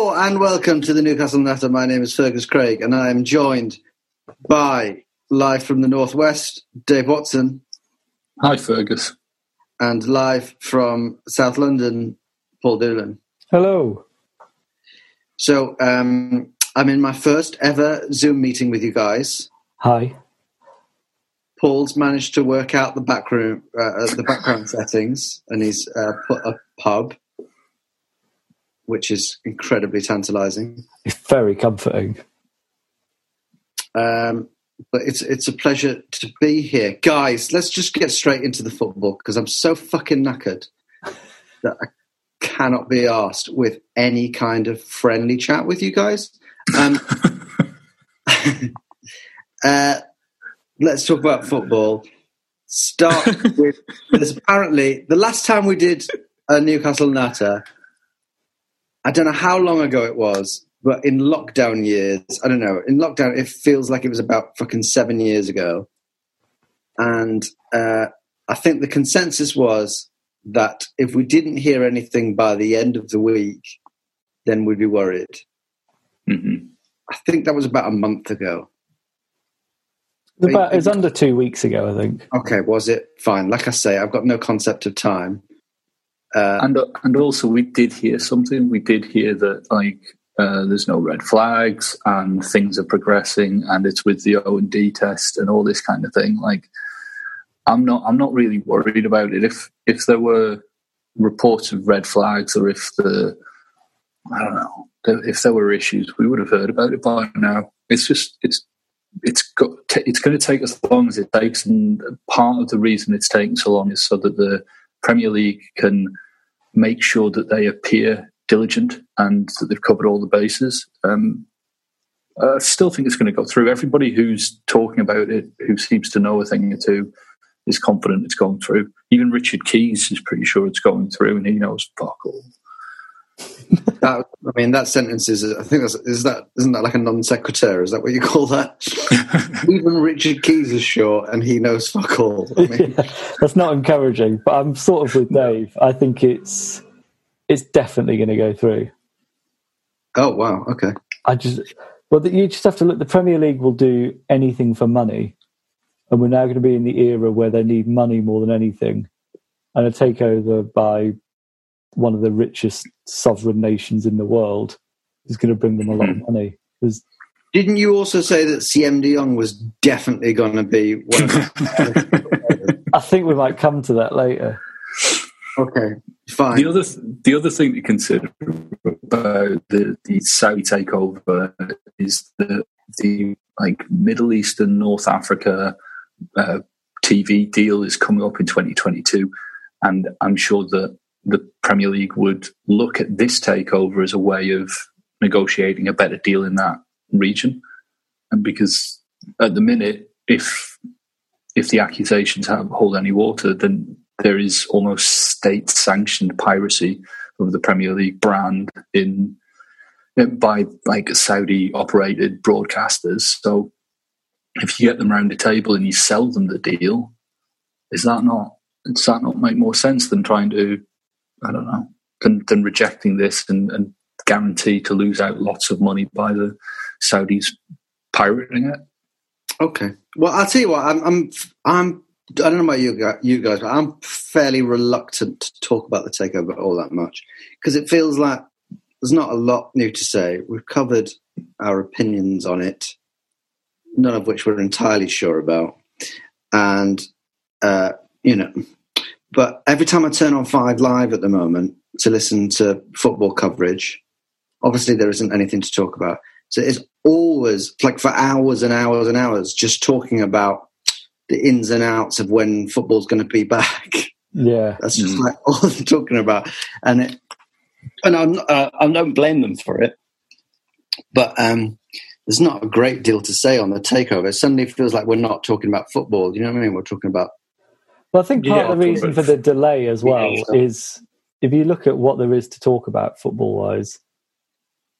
Hello and welcome to the Newcastle Natter. My name is Fergus Craig and I am joined by, live from the Northwest, Dave Watson. Hi, Fergus. And live from South London, Paul Doolan. Hello. So um, I'm in my first ever Zoom meeting with you guys. Hi. Paul's managed to work out the background, uh, the background settings, and he's uh, put a pub which is incredibly tantalising. It's very comforting. Um, but it's it's a pleasure to be here, guys. Let's just get straight into the football because I'm so fucking knackered that I cannot be asked with any kind of friendly chat with you guys. Um, uh, let's talk about football. Start with there's apparently the last time we did a Newcastle Natter I don't know how long ago it was, but in lockdown years, I don't know. In lockdown, it feels like it was about fucking seven years ago. And uh, I think the consensus was that if we didn't hear anything by the end of the week, then we'd be worried. Mm-hmm. I think that was about a month ago. About, it was under two weeks ago, I think. Okay, was it? Fine. Like I say, I've got no concept of time. Uh, and and also we did hear something. We did hear that like uh, there's no red flags and things are progressing and it's with the O and D test and all this kind of thing. Like I'm not I'm not really worried about it. If if there were reports of red flags or if the I don't know if there were issues, we would have heard about it by now. It's just it's it's got it's going to take as long as it takes, and part of the reason it's taking so long is so that the Premier League can make sure that they appear diligent and that they've covered all the bases. Um, I still think it's going to go through. Everybody who's talking about it, who seems to know a thing or two, is confident it's going through. Even Richard Keys is pretty sure it's going through, and he knows fuck all. That, I mean, that sentence is. I think that's is that isn't that like a non sequitur? Is that what you call that? Even Richard Keys is short, and he knows fuck all. I mean. yeah, that's not encouraging, but I'm sort of with Dave. I think it's it's definitely going to go through. Oh wow! Okay. I just well, you just have to look. The Premier League will do anything for money, and we're now going to be in the era where they need money more than anything, and a takeover by one of the richest sovereign nations in the world is going to bring them a lot of Hmm. money. There's, Didn't you also say that Siem De Jong was definitely going to be one of the I think we might come to that later. Okay, fine. The other th- the other thing to consider about the, the Saudi takeover is the the like Middle Eastern North Africa uh, TV deal is coming up in 2022, and I'm sure that the Premier League would look at this takeover as a way of negotiating a better deal in that region, and because at the minute, if if the accusations have, hold any water, then there is almost state sanctioned piracy of the Premier League brand in uh, by like Saudi operated broadcasters. So if you get them around the table and you sell them the deal, is that not does that not make more sense than trying to I don't know than, than rejecting this and, and guarantee to lose out lots of money by the Saudis pirating it? Okay. Well, I'll tell you what. I'm. I'm. I'm I don't know about you guys, you guys, but I'm fairly reluctant to talk about the takeover all that much because it feels like there's not a lot new to say. We've covered our opinions on it, none of which we're entirely sure about, and uh, you know. But every time I turn on Five Live at the moment to listen to football coverage, obviously there isn't anything to talk about. So it's always like for hours and hours and hours just talking about the ins and outs of when football's going to be back. Yeah, that's just mm. like all they're talking about, and it, and I'm, uh, I don't blame them for it, but um, there's not a great deal to say on the takeover. It suddenly feels like we're not talking about football. You know what I mean? We're talking about. Well, I think part yeah, of the reason for the delay as well yeah, is if you look at what there is to talk about football wise,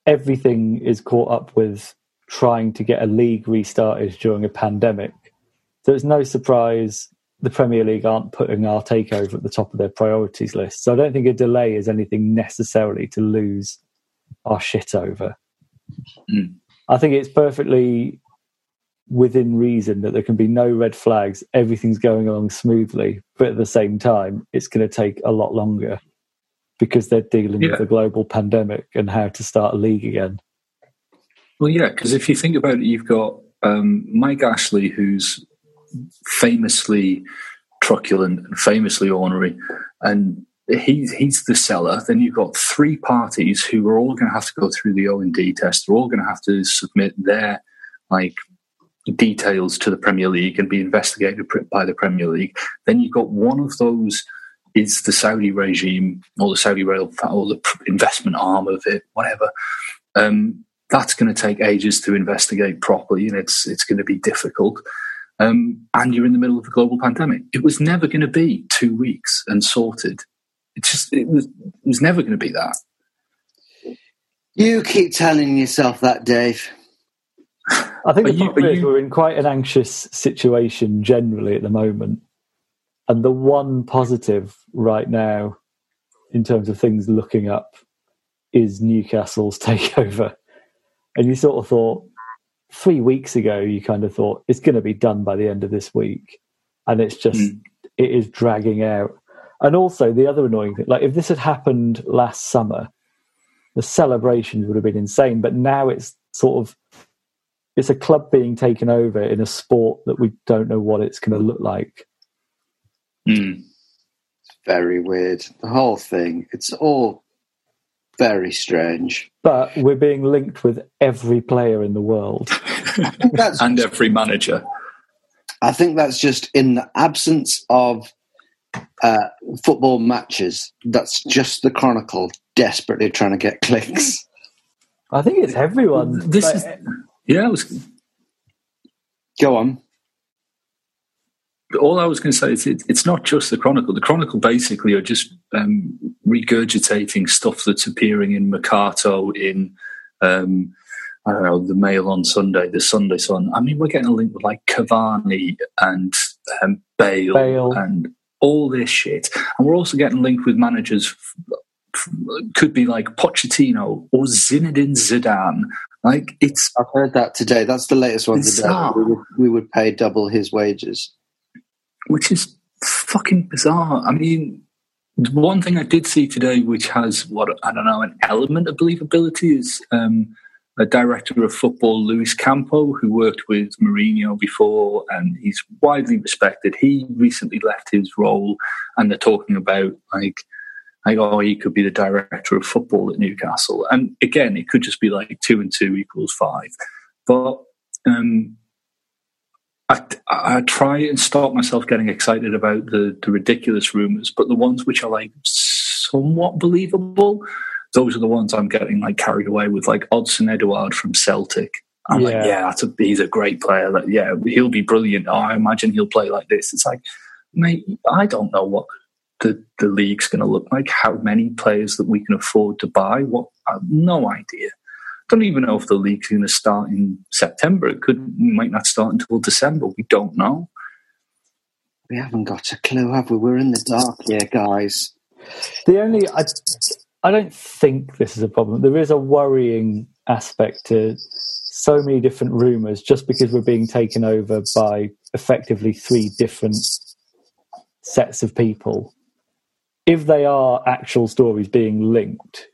everything is caught up with trying to get a league restarted during a pandemic. So it's no surprise the Premier League aren't putting our takeover at the top of their priorities list. So I don't think a delay is anything necessarily to lose our shit over. Mm. I think it's perfectly within reason that there can be no red flags, everything's going along smoothly, but at the same time, it's going to take a lot longer because they're dealing yeah. with a global pandemic and how to start a league again. Well, yeah, because if you think about it, you've got um, Mike Ashley, who's famously truculent and famously ornery, and he's he's the seller. Then you've got three parties who are all going to have to go through the O and D test. They're all going to have to submit their like details to the Premier League and be investigated by the Premier League. Then you've got one of those is the Saudi regime or the Saudi rail or the investment arm of it, whatever. Um, that's going to take ages to investigate properly, and it's it's going to be difficult um, and you're in the middle of a global pandemic. It was never going to be two weeks and sorted. It just it was it was never going to be that. You keep telling yourself that, Dave. I think the you, problem is you... we're in quite an anxious situation generally at the moment, and the one positive right now, in terms of things looking up, is Newcastle's takeover. And you sort of thought, three weeks ago, you kind of thought it's going to be done by the end of this week, and it's just mm. it is dragging out. And also the other annoying thing, like if this had happened last summer, the celebrations would have been insane. But now it's sort of it's a club being taken over in a sport that we don't know what it's going to look like. Mm. It's very weird. The whole thing. It's all very strange. But we're being linked with every player in the world. and every manager. I think that's just in the absence of uh, football matches. That's just the Chronicle desperately trying to get clicks. I think it's everyone. This is, yeah. Was, Go on all I was going to say is it, it's not just the Chronicle. The Chronicle basically are just um, regurgitating stuff that's appearing in Mercato, in um, I don't know, the Mail on Sunday, the Sunday Sun. I mean, we're getting a link with like Cavani and um, Bale, Bale, and all this shit, and we're also getting linked with managers. Could be like Pochettino or Zinedine Zidane. Like it's. I've heard that today. That's the latest one today. We would, we would pay double his wages which is fucking bizarre. I mean, one thing I did see today, which has what I don't know, an element of believability, is um, a director of football, Luis Campos, who worked with Mourinho before, and he's widely respected. He recently left his role, and they're talking about like like, oh, he could be the director of football at Newcastle. And again, it could just be like two and two equals five. But um, I, I try and stop myself getting excited about the, the ridiculous rumours, but the ones which are like somewhat believable, those are the ones I'm getting like carried away with, like Odsonne Edouard from Celtic. I'm yeah. like, yeah, that's a, he's a great player. That yeah, he'll be brilliant. Oh, I imagine he'll play like this. It's like, mate, I don't know what the, the league's going to look like, how many players that we can afford to buy. What, I have no idea. Don't even know if the league's going to start in September. It could might not start until December. We don't know. We haven't got a clue, have we? We're in the dark here, guys. The only I, I don't think this is a problem. There is a worrying aspect to so many different rumours just because we're being taken over by effectively three different sets of people if they are actual stories being linked,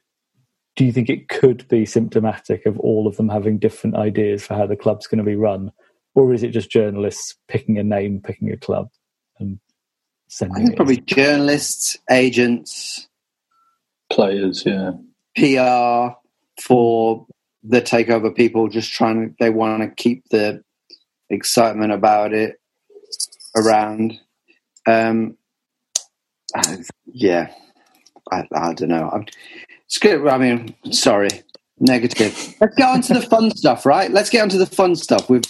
do you think it could be symptomatic of all of them having different ideas for how the club's going to be run? Or is it just journalists picking a name, picking a club, and sending I think probably journalists, agents, players, yeah. PR for the takeover people just trying to, they want to keep the excitement about it around. Um, yeah, I, I don't know. I'm, it's good. I mean, sorry, negative. Let's get on to the fun stuff, right? Let's get on to the fun stuff. We've,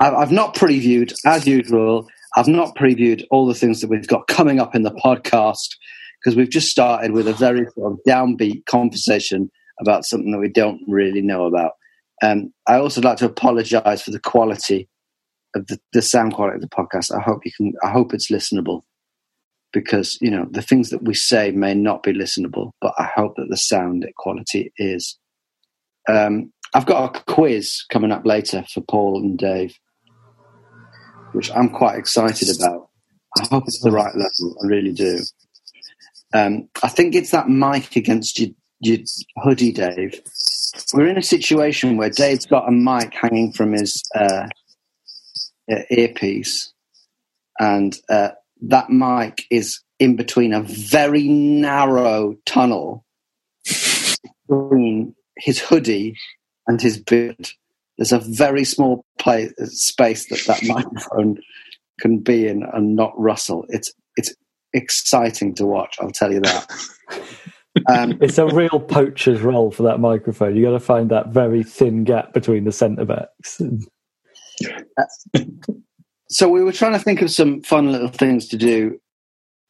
I've not previewed, as usual, I've not previewed all the things that we've got coming up in the podcast because we've just started with a very sort of downbeat conversation about something that we don't really know about. Um, I also like to apologise for the quality of the, the sound quality of the podcast. I hope you can. I hope it's listenable because you know the things that we say may not be listenable, but I hope that the sound quality is. Um, I've got a quiz coming up later for Paul and Dave, which I'm quite excited about. I hope it's the right level. I really do. Um, I think it's that mic against your, your hoodie, Dave. We're in a situation where Dave's got a mic hanging from his uh, earpiece, and uh, that mic is in between a very narrow tunnel between his hoodie and his beard. There's a very small place, space that that microphone can be in and not rustle. It's it's exciting to watch. I'll tell you that. Um, it's a real poacher's role for that microphone. You got to find that very thin gap between the centre backs. so we were trying to think of some fun little things to do,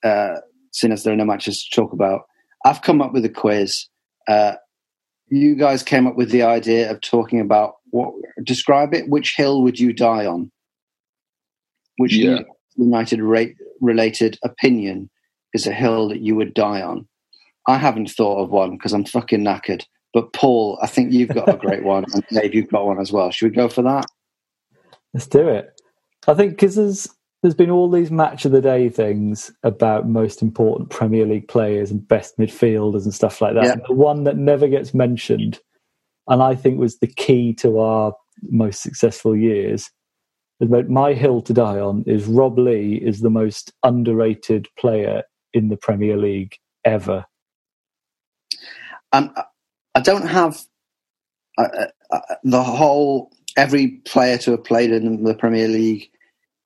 uh, seeing as there are no matches to talk about. I've come up with a quiz. Uh, you guys came up with the idea of talking about what describe it. Which hill would you die on? Which yeah. United rate, related opinion is a hill that you would die on? I haven't thought of one because I'm fucking knackered. But Paul, I think you've got a great one, and Dave, you've got one as well. Should we go for that? Let's do it. I think because there's there's been all these match of the day things about most important Premier League players and best midfielders and stuff like that. Yeah. The one that never gets mentioned, and I think was the key to our most successful years, about my hill to die on is Rob Lee is the most underrated player in the Premier League ever. Um, I don't have uh, uh, uh the whole every player to have played in the Premier League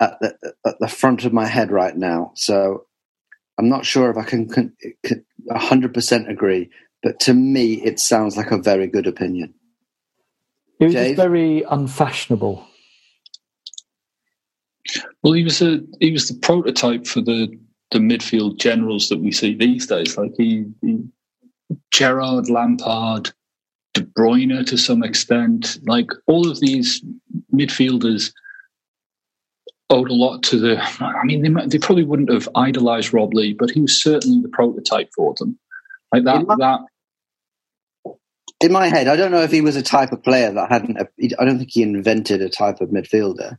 at the, at the front of my head right now. So I'm not sure if I can, can, can 100% agree, but to me, it sounds like a very good opinion. It was just very unfashionable. Well, he was a he was the prototype for the the midfield generals that we see these days. Like he, he Gerrard, Lampard, De Bruyne to some extent. Like all of these midfielders owed a lot to the. I mean, they, they probably wouldn't have idolized Rob Lee, but he was certainly the prototype for them. Like that. In my, that. In my head, I don't know if he was a type of player that hadn't. I don't think he invented a type of midfielder,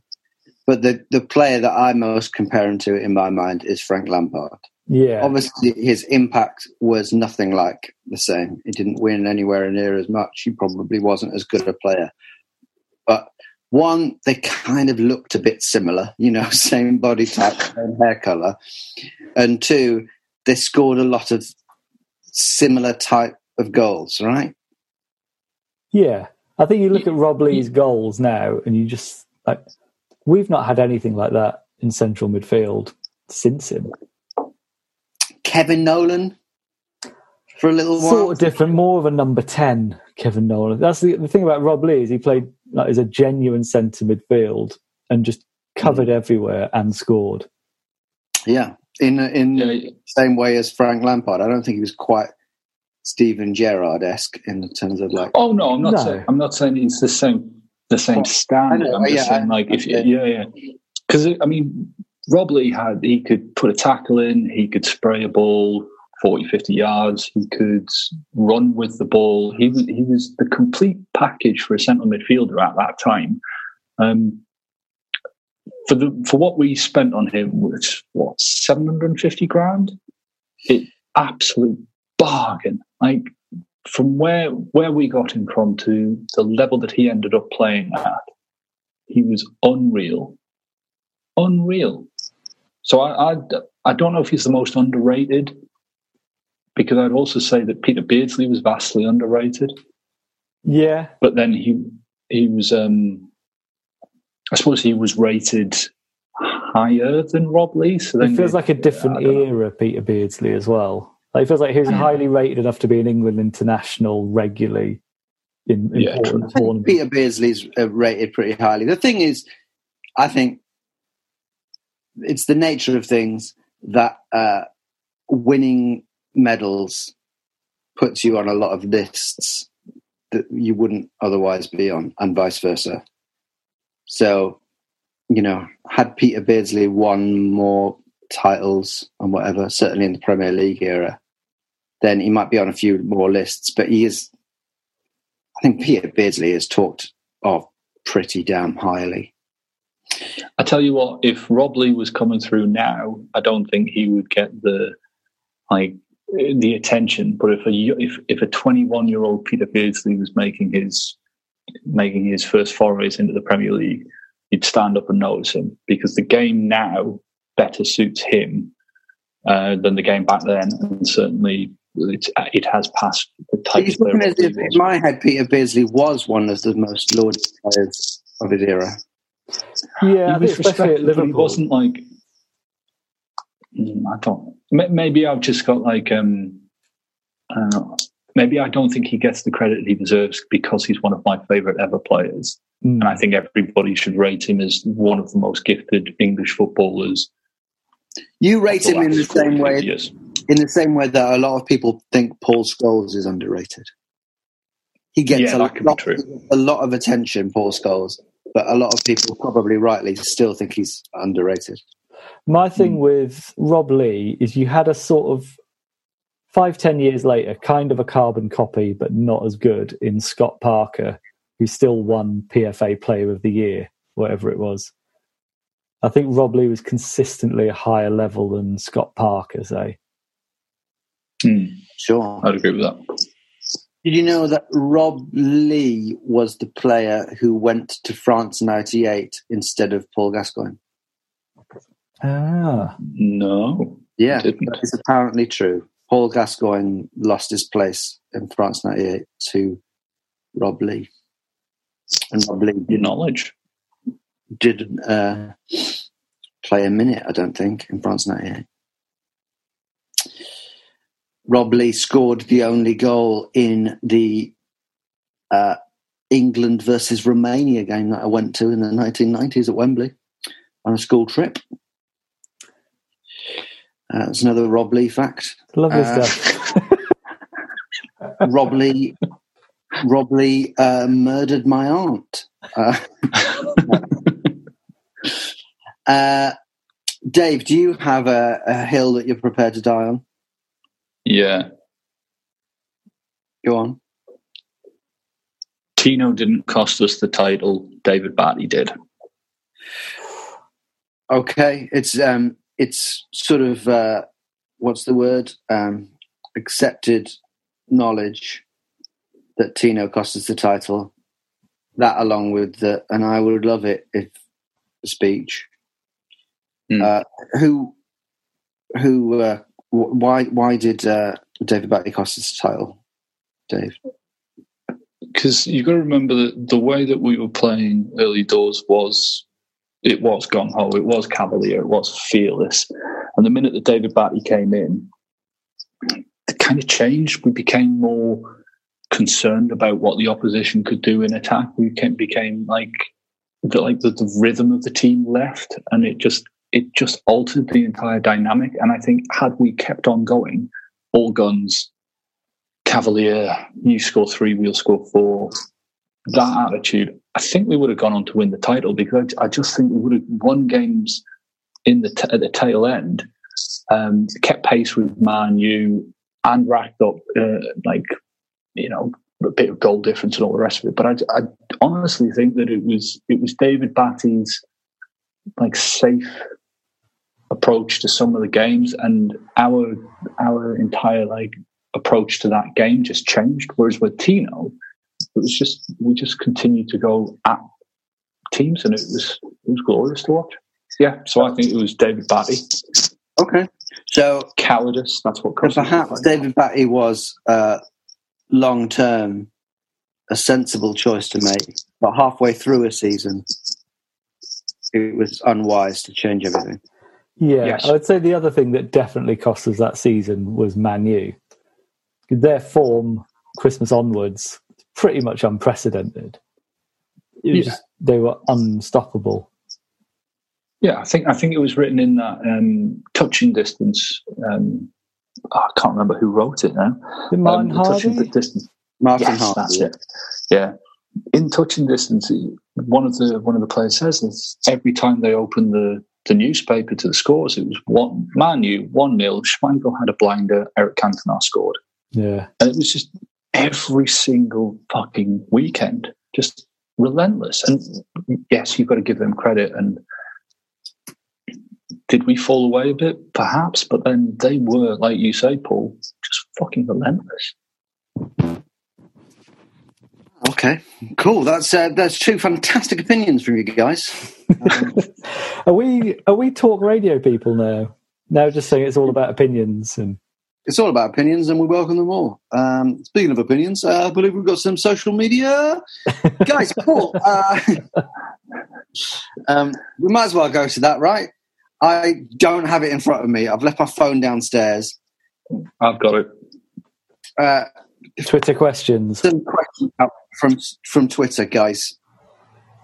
but the the player that I most compare him to in my mind is Frank Lampard. Yeah. Obviously, his impact was nothing like the same. He didn't win anywhere near as much. He probably wasn't as good a player. But one, they kind of looked a bit similar, you know, same body type, same hair color. And two, they scored a lot of similar type of goals, right? Yeah, I think you look at Rob Lee's goals now, and you just like we've not had anything like that in central midfield since him. Kevin Nolan for a little while. Sort of different, more of a number ten, Kevin Nolan. That's the, the thing about Rob Lee is he played like as a genuine centre midfield and just covered mm. everywhere and scored. Yeah, in in yeah. the same way as Frank Lampard. I don't think he was quite Steven Gerrard esque in terms of like. Oh no, I'm not no. saying I'm not saying it's the same the same standard. I'm just yeah, saying like if yeah yeah because I mean Rob Lee had he could put a tackle in, he could spray a ball 40, 50 yards, he could run with the ball. He was he was the complete package for a central midfielder at that time. Um, for the for what we spent on him was what seven hundred and fifty grand. It absolute bargain. Like from where where we got him from to the level that he ended up playing at, he was unreal, unreal. So I, I, I don't know if he's the most underrated, because I'd also say that Peter Beardsley was vastly underrated. Yeah, but then he he was um, I suppose he was rated higher than Rob Lee. So then it feels like a different era, know. Peter Beardsley as well. Like, it feels like he was highly rated enough to be an England international regularly in, in yeah, tournaments. Peter Beardsley's uh, rated pretty highly. The thing is, I think it's the nature of things that uh, winning medals puts you on a lot of lists that you wouldn't otherwise be on, and vice versa. So, you know, had Peter Beardsley won more titles and whatever, certainly in the Premier League era, then he might be on a few more lists. But he is, I think Peter Beardsley is talked of pretty damn highly. I tell you what, if Rob Lee was coming through now, I don't think he would get the like the attention. But if a if if a 21 year old Peter Beardsley was making his making his first forays into the Premier League, you'd stand up and notice him because the game now better suits him uh, than the game back then, and certainly it has passed the type of player. In my head, Peter Beardsley was one of the most lauded players of his era. Yeah, he was respected, he wasn't like mm, I don't. Maybe I've just got like um, uh, maybe I don't think he gets the credit he deserves because he's one of my favourite ever players. Mm. And I think everybody should rate him as one of the most gifted English footballers. You rate him in the same way, years. in the same way that a lot of people think Paul Scholes is underrated. He gets yeah, a, lot, a lot of attention, Paul Scholes, but a lot of people probably rightly still think he's underrated. My thing mm. with Rob Lee is you had a sort of five, ten years later, kind of a carbon copy, but not as good in Scott Parker, who still won PFA Player of the Year, whatever it was. I think Rob Lee was consistently a higher level than Scott Parker, say. Mm, sure. I'd agree with that. Did you know that Rob Lee was the player who went to France in 98 instead of Paul Gascoigne? Ah. No. Yeah, that is apparently true. Paul Gascoigne lost his place in France 98 to Rob Lee. And Rob Lee did, knowledge. didn't uh, play a minute, I don't think, in France 98. Rob Lee scored the only goal in the uh, England versus Romania game that I went to in the 1990s at Wembley on a school trip. Uh, that's another Rob Lee fact. Lovely uh, stuff. Rob Lee, Rob Lee uh, murdered my aunt. Uh, uh, Dave, do you have a, a, hill that you're prepared to die on? Yeah. Go on. Tino didn't cost us the title. David Batty did. Okay, it's um, it's sort of uh, what's the word um, accepted knowledge that Tino cost us the title. That along with the and I would love it if speech. Mm. Uh, who who uh, why why did uh, David Batty cost us the title, Dave? Because you've got to remember that the way that we were playing early doors was it was gung ho, it was cavalier, it was fearless. And the minute that David Batty came in, it kind of changed. We became more concerned about what the opposition could do in attack. We became, became like the, like the, the rhythm of the team left, and it just it just altered the entire dynamic. And I think had we kept on going, all guns, Cavalier, you score three, we'll score four. That attitude, I think we would have gone on to win the title because I, just think we would have won games in the t- at the tail end, um, kept pace with Man U, and racked up uh, like you know a bit of goal difference and all the rest of it. But I, I honestly think that it was it was David Batty's like safe approach to some of the games, and our our entire like approach to that game just changed. Whereas with Tino, it was just we just continued to go at teams, and it was it was glorious to watch. Yeah, so I think it was David Batty. Okay, so cowardice. That's what. Perhaps David Batty was uh, long term a sensible choice to make, but halfway through a season, it was unwise to change everything. Yeah, yes. I would say the other thing that definitely cost us that season was Manu. Their form, Christmas onwards, pretty much unprecedented. Yeah. They were unstoppable. Yeah, I think I think it was written in that um, touching distance. Um, oh, I can't remember who wrote it now. Martin um, Touching distance. Martin yes, Hardy. That's it. Yeah, in touching distance, one of the one of the players says is every time they open the the newspaper to the scores, it was one Man U one 0 Schmeichel had a blinder. Eric Cantona scored. Yeah, and it was just every single fucking weekend, just relentless. And yes, you've got to give them credit and did we fall away a bit? Perhaps, but then they were, like you say, Paul, just fucking relentless. Okay, cool. That's uh, that's two fantastic opinions from you guys. Um, are we are we talk radio people now? Now, just saying it's all about opinions and it's all about opinions, and we welcome them all. Um, speaking of opinions, uh, I believe we've got some social media guys. Paul, uh, um, we might as well go to that, right? I don't have it in front of me. I've left my phone downstairs. I've got it. Uh, Twitter questions. Some questions from from Twitter, guys,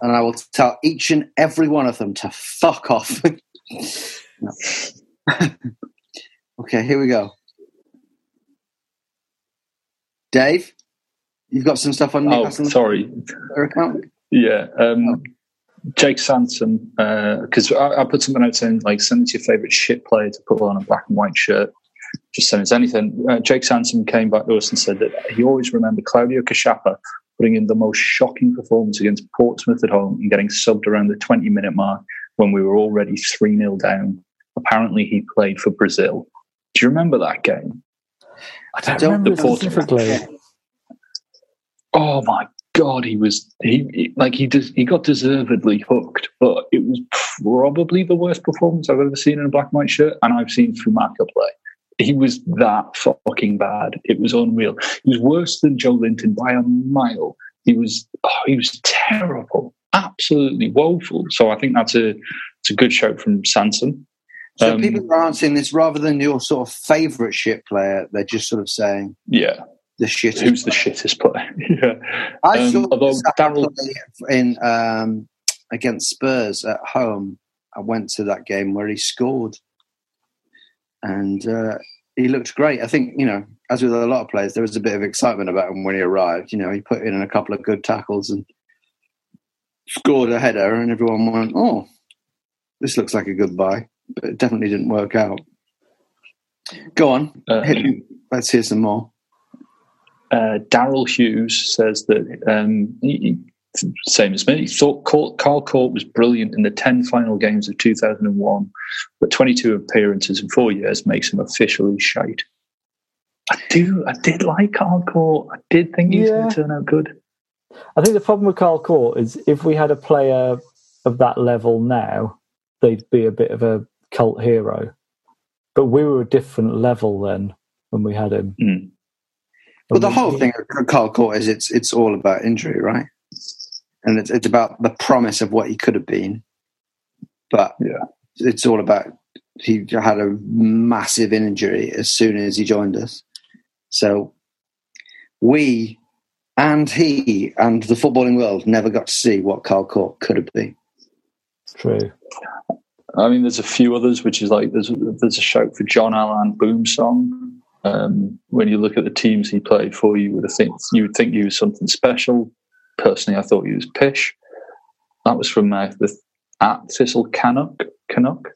and I will tell each and every one of them to fuck off. okay, here we go. Dave, you've got some stuff on Newcastle. Oh, sorry. Account. Yeah. Um, oh. Jake Sansom, because uh, I, I, put something out saying like send us your favourite shit player to put on a black and white shirt. Just send us anything. Uh, Jake Sansom came back to us and said that he always remembered Claudio Cacapa putting in the most shocking performance against Portsmouth at home and getting subbed around the 20 minute mark when we were already 3 0 down. Apparently, he played for Brazil. Do you remember that game? I don't, I don't remember specifically. Oh my God, he was he, like he does he got deservedly hooked, but it was probably the worst performance I've ever seen in a black and white shirt, and I've seen Fumaca play. He was that fucking bad. It was unreal. He was worse than Joelinton by a mile. He was oh, he was terrible, absolutely woeful. So I think that's a it's a good shout from Sansom. So um, people are answering this rather than your sort of favourite shit player. They're just sort of saying, yeah, the shit." Who's the shittest player? yeah. I um, saw although Daryl in um, against Spurs at home. I went to that game where he scored, and uh, he looked great. I think you know, as with a lot of players, there was a bit of excitement about him when he arrived. You know, he put in a couple of good tackles and scored a header, and everyone went, "Oh, this looks like a good buy," but it definitely didn't work out. Go on, uh, let's hear some more uh, Daryl Hughes says that um, he, same as me. He thought Carl Cort was brilliant in the 10 final games of 2001, but 22 appearances in four years makes him officially shite. I do. I did like Carl Cort. I did think he was yeah. going to turn out good. I think the problem with Carl Cort is if we had a player of that level now, they'd be a bit of a cult hero. But we were a different level then. when we had him. Mm. Well, the whole thing of Carl Cort is it's it's all about injury, right? And it's it's about the promise of what he could have been, but Yeah. it's all about he had a massive injury as soon as he joined us. So we and he and the footballing world never got to see what Carl Cort could have been. True. I mean, there's a few others, which is like there's a, there's a shout for Jean-Alain Boumsong. Um, when you look at the teams he played for, you would have think you would think he was something special. Personally, I thought he was pish. That was from uh, the at Thistle Canuck. Canuck.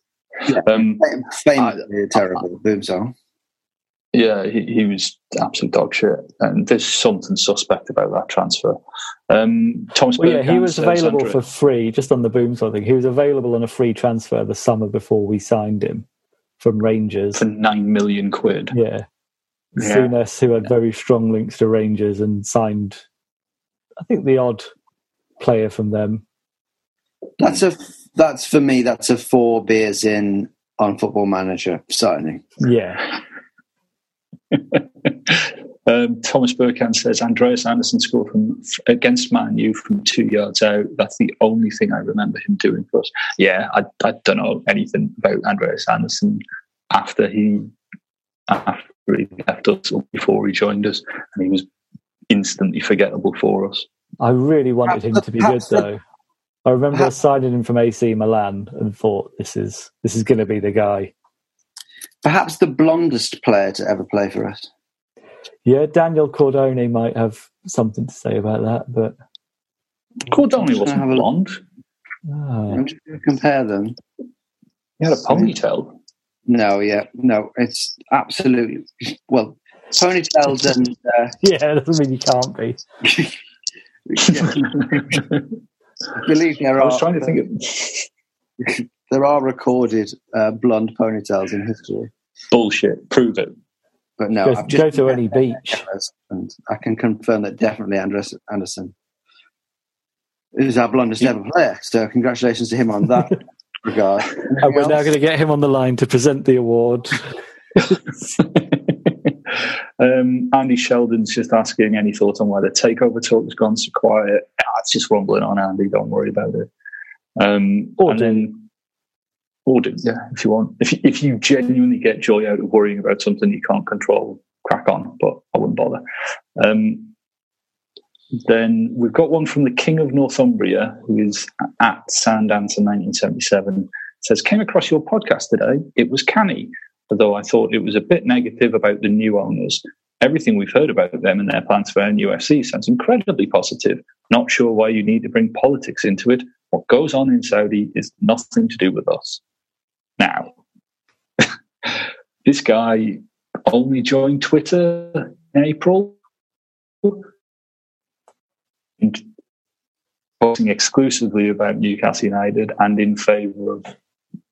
Yeah. Um, Famously terrible Boumsong. Yeah, he, he was absolute dog shit, and there's something suspect about that transfer. Um, Thomas. Well, yeah, he was available Andre- for free, just on the boom sort of thing. He was available on a free transfer the summer before we signed him from Rangers. for nine million quid. Yeah. Yeah. Souness, who had very strong links to Rangers and signed, I think, the odd player from them. That's a that's for me. That's a four beers in on Football Manager signing. Yeah. um, Thomas Burkhan says Andreas Andersson scored from against Man U from two yards out. That's the only thing I remember him doing for us. Yeah, I, I don't know anything about Andreas Andersson after he after he left us or before he joined us, and he was instantly forgettable for us. I really wanted him to be good, though. I remember perhaps- signing him from AC Milan and thought this is this is going to be the guy. Perhaps the blondest player to ever play for us. Yeah, Daniel Cordone might have something to say about that, but Cordoni Have wasn't a- blonde; ah, I'm just going to compare them. he had a ponytail. No, yeah, no, it's absolutely well ponytails and uh, yeah, that doesn't mean you can't be. Believe me, I was trying to think of there are recorded uh, blonde ponytails in history, bullshit. Prove it. but no, go, I've just go to any beach. and I can confirm that definitely Andreas Andersson is our blondest ever player. So congratulations to him on that regard. And we're now going to get him on the line to present the award. um, Andy Sheldon's just asking any thoughts on why the takeover talk has gone so quiet. Ah, it's just rumbling on, Andy. Don't worry about it. Um, Or and do. then, do, yeah, if you want. If you, if you genuinely get joy out of worrying about something you can't control, crack on. But I wouldn't bother. Um, then we've got one from the King of Northumbria, who is at Sandancer 1977. Says, came across your podcast today. It was canny, although I thought it was a bit negative about the new owners. Everything we've heard about them and their plans for NUFC sounds incredibly positive. Not sure why you need to bring politics into it. What goes on in Saudi is nothing to do with us. Now, this guy only joined Twitter in April and posting exclusively about Newcastle United and in favour of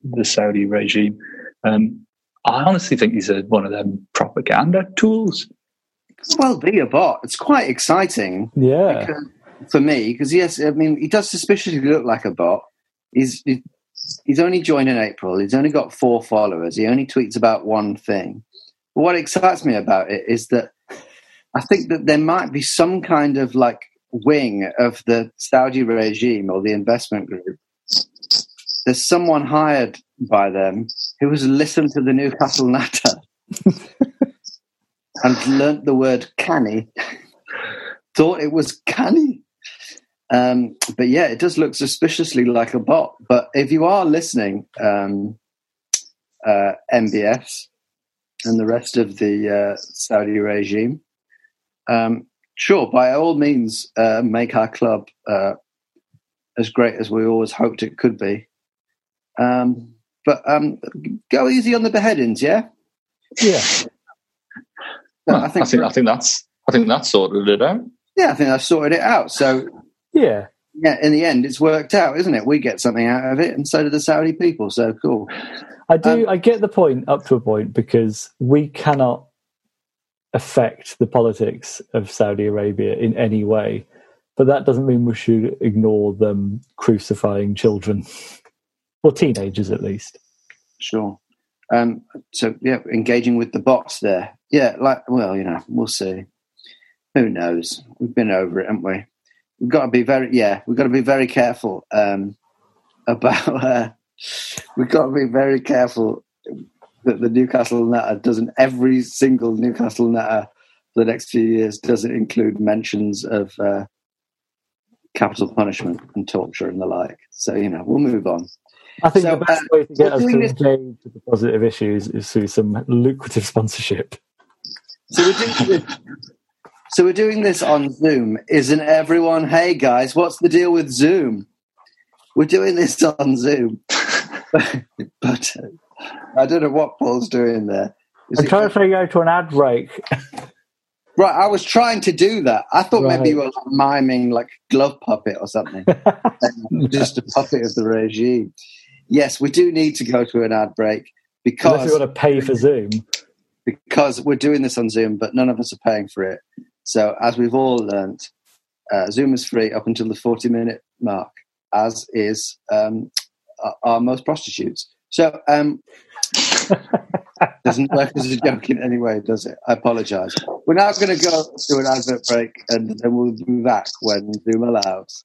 the Saudi regime. Um, I honestly think he's a, one of them propaganda tools. Well, be a bot. It's quite exciting Yeah. for me because yes, I mean he does suspiciously look like a bot. He's he- he's only joined in April. He's only got four followers. He only tweets about one thing. But what excites me about it is that I think that there might be some kind of like wing of the Saudi regime or the investment group. There's someone hired by them who has listened to the Newcastle Natter and learnt the word canny. Thought it was canny. Um, but yeah, it does look suspiciously like a bot. But if you are listening, um, uh, MBS and the rest of the uh, Saudi regime, um, sure, by all means, uh, make our club uh, as great as we always hoped it could be. Um, but um, go easy on the beheadings, yeah. Yeah. Well, I think, I think I think that's I think that sorted it out. yeah, I think I've sorted it out. So Yeah. yeah, in the end, it's worked out, isn't it? We get something out of it, and so do the Saudi people. So cool. I do. Um, I get the point up to a point because we cannot affect the politics of Saudi Arabia in any way, but that doesn't mean we should ignore them crucifying children or teenagers at least. Sure. Um, so yeah, engaging with the bots there. Yeah, like well, you know, we'll see. Who knows? We've been over it, haven't we? We've got to be very yeah. We've got to be very careful um, about. Uh, we've got to be very careful that the Newcastle Natter doesn't every single Newcastle Natter for the next few years doesn't include mentions of uh, capital punishment and torture and the like. So you know, we'll move on. I think So, the best uh, way to get us to doing this- engage with the positive issues is through some lucrative sponsorship. So we're doing. So we're doing this on Zoom. Isn't everyone? Hey guys, what's the deal with Zoom? We're doing this on Zoom, but uh, I don't know what Paul's doing there. Is I'm it- trying to figure out to an ad break. right, I was trying to do that. I thought maybe you were like miming like glove puppet or something, just a puppet of the regime. Yes, we do need to go to an ad break Unless because you want to pay for Zoom. because we're doing this on Zoom, but none of us are paying for it. So, as we've all learnt, uh, Zoom is free up until the 40 minute mark, as is um, our- most prostitutes. So, um, doesn't work as a joke in any way, does it? I apologise. We're now going to go to an advert break and then we'll be back when Zoom allows.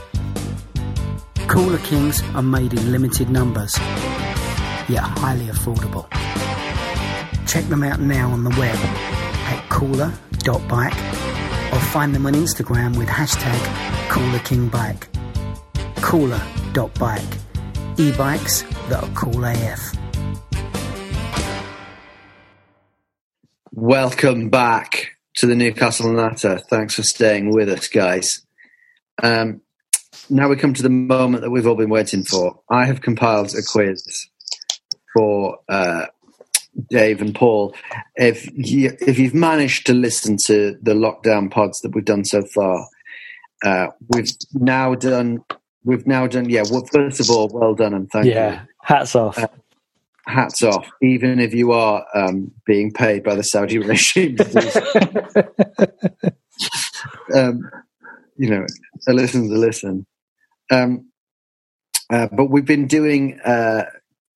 Cooler Kings are made in limited numbers, yet highly affordable. Check them out now on the web at cooler.bike or find them on Instagram with hashtag CoolerKingBike. Cooler.bike. E-bikes that are cool AF. Welcome back to the Newcastle Natter. Thanks for staying with us, guys. Um, now we come to the moment that we've all been waiting for. I have compiled a quiz for uh, Dave and Paul. If you, if you've managed to listen to the lockdown pods that we've done so far, uh, we've now done. We've now done. Yeah. Well, first of all, well done and thank you Yeah, hats off. Uh, hats off, even if you are um, being paid by the Saudi regime. to do so. um, you know, a listen's a listen. Um, uh, but we've been doing uh,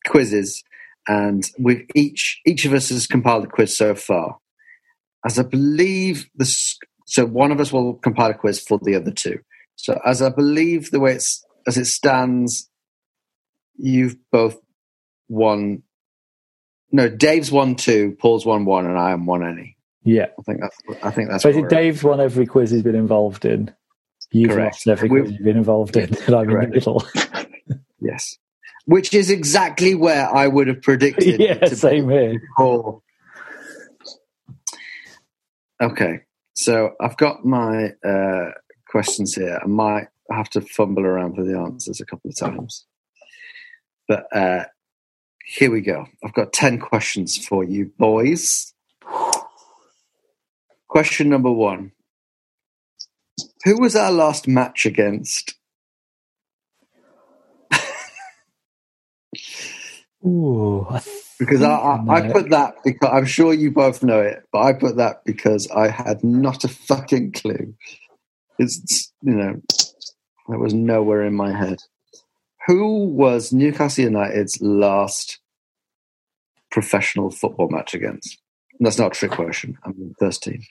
quizzes, and we've each each of us has compiled a quiz so far. As I believe this, so one of us will compile a quiz for the other two. So as I believe the way it's as it stands, you've both won. No, Dave's won two, Paul's won one, and I am one any. yeah. I think that's. I think that's. Basically. Dave's won every quiz he's been involved in. You've Correct. lost every We've- you've been involved in, and I'm in the middle. Yes, which is exactly where I would have predicted. yeah, to be same here. Paul. Okay, so I've got my uh, questions here. I might have to fumble around for the answers a couple of times, but uh, here we go. I've got ten questions for you, boys. Question number one: Who was our last match against? Ooh, I Because I, I, I put that because I'm sure you both know it, but I put that because I had not a fucking clue. It's you know, that was nowhere in my head. Who was Newcastle United's last professional football match against? That's not a trick question. I'm the first team.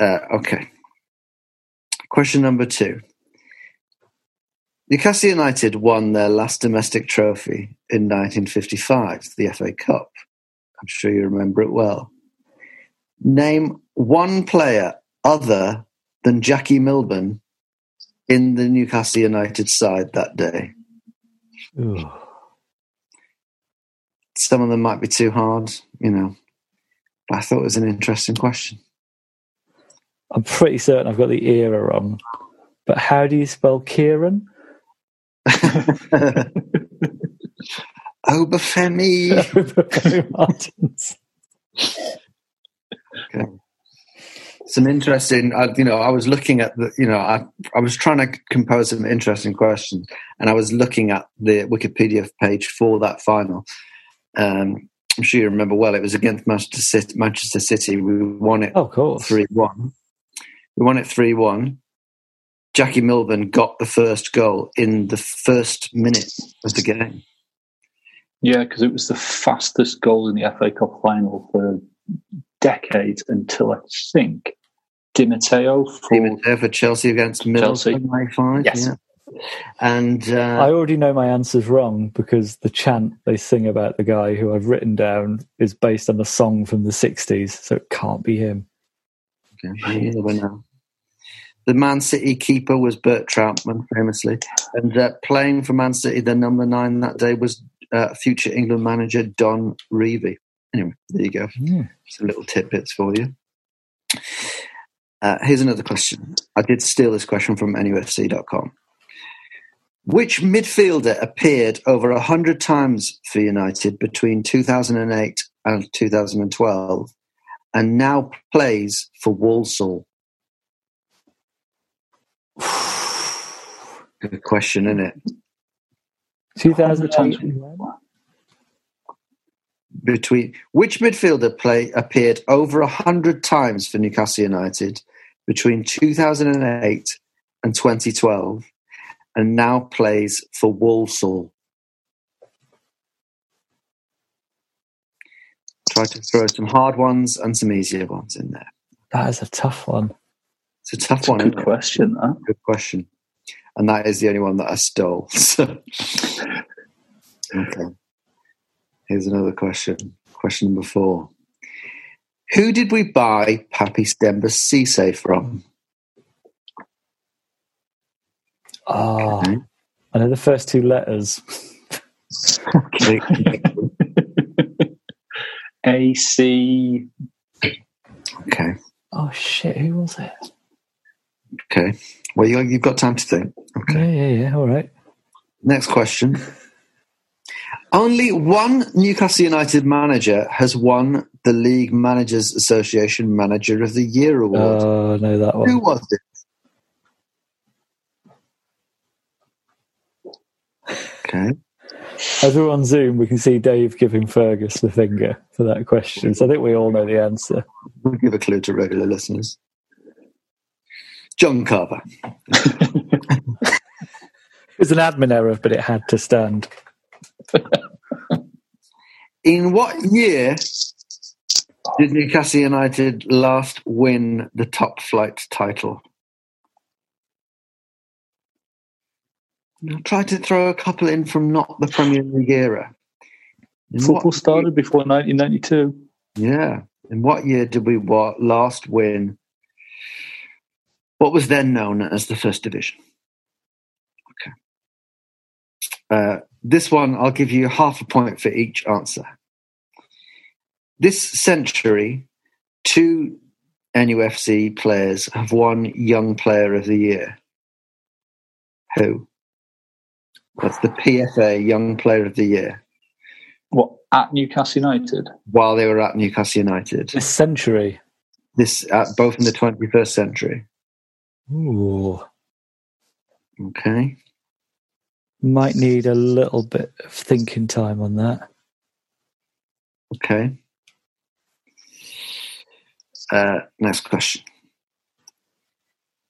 Uh, okay. Question number two. Newcastle United won their last domestic trophy in 1955, the FA Cup. I'm sure you remember it well. Name one player other than Jackie Milburn in the Newcastle United side that day. ooh. Some of them might be too hard, you know, but I thought it was an interesting question. I'm pretty certain I've got the era wrong. But how do you spell Kieran? Obafemi. Martins. Okay. Some interesting, uh, you know, I was looking at the, you know, I, I was trying to compose some interesting questions and I was looking at the Wikipedia page for that final. Um, I'm sure you remember well, it was against Manchester City. Manchester City. We won it Oh, of course. 3 1. We won it 3 1. Jackie Milburn got the first goal in the first minute of the game. Yeah, because it was the fastest goal in the FA Cup final for decades until I think Di Matteo for He was there for Chelsea against Chelsea. Middlesbrough, 95. Yes. Yeah. And uh, I already know my answers wrong because the chant they sing about the guy who I've written down is based on a song from the 60s, so it can't be him. Okay, you never know. The Man City keeper was Bert Trautmann, famously, and uh, playing for Man City, the number nine that day was uh, future England manager Don Revie. Anyway, there you go. Hmm. Some little tidbits for you. Uh, here's another question. I did steal this question from NUFC.com. Which midfielder appeared over 100 times for United between 2008 and 2012 and now plays for Walsall? Good question, isn't it? 2008. Between which midfielder play appeared over 100 times for Newcastle United between 2008 and 2012 and now plays for Walsall? Try to throw some hard ones and some easier ones in there. That is a tough one. It's a tough That's a one. good question. That. Good question. And that is the only one that I stole. So. okay. Here's another question. Question number four. Who did we buy Papiss Demba Cisse from? Oh, Okay. I know the first two letters. Okay. AC. okay. Oh, shit, who was it? Okay. Well, you, you've got time to think. Okay. Yeah, yeah, yeah, all right. Next question. Only one Newcastle United manager has won the League Managers Association Manager of the Year award. Uh, oh, I know that one. Who was it? Okay. As we're on Zoom, we can see Dave giving Fergus the finger for that question. So I think we all know the answer. We'll give a clue to regular listeners. John Carver. It was an admin error, but it had to stand. In what year did Newcastle United last win the top flight title? I'll try to throw a couple in from not the Premier League era. In Football what- started before 1992. Yeah. In what year did we last win what was then known as the First Division? Okay. Uh, this one, I'll give you half a point for each answer. This century, two NUFC players have won Young Player of the Year. Who? That's the PFA Young Player of the Year What at Newcastle United? while they were at Newcastle United. This century. This uh, both in the 21st century. Ooh. Okay. Might need a little bit of thinking time on that. Okay. Uh, next question.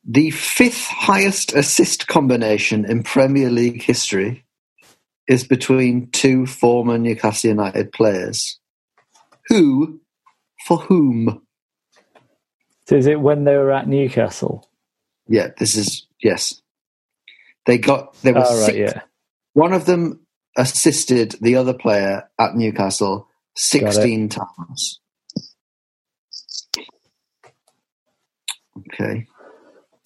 The fifth highest assist combination in Premier League history is between two former Newcastle United players. Who for whom? So is it when they were at Newcastle? Yeah, this is yes. They got there was Oh, right, yeah. one of them assisted the other player at Newcastle sixteen times. Okay.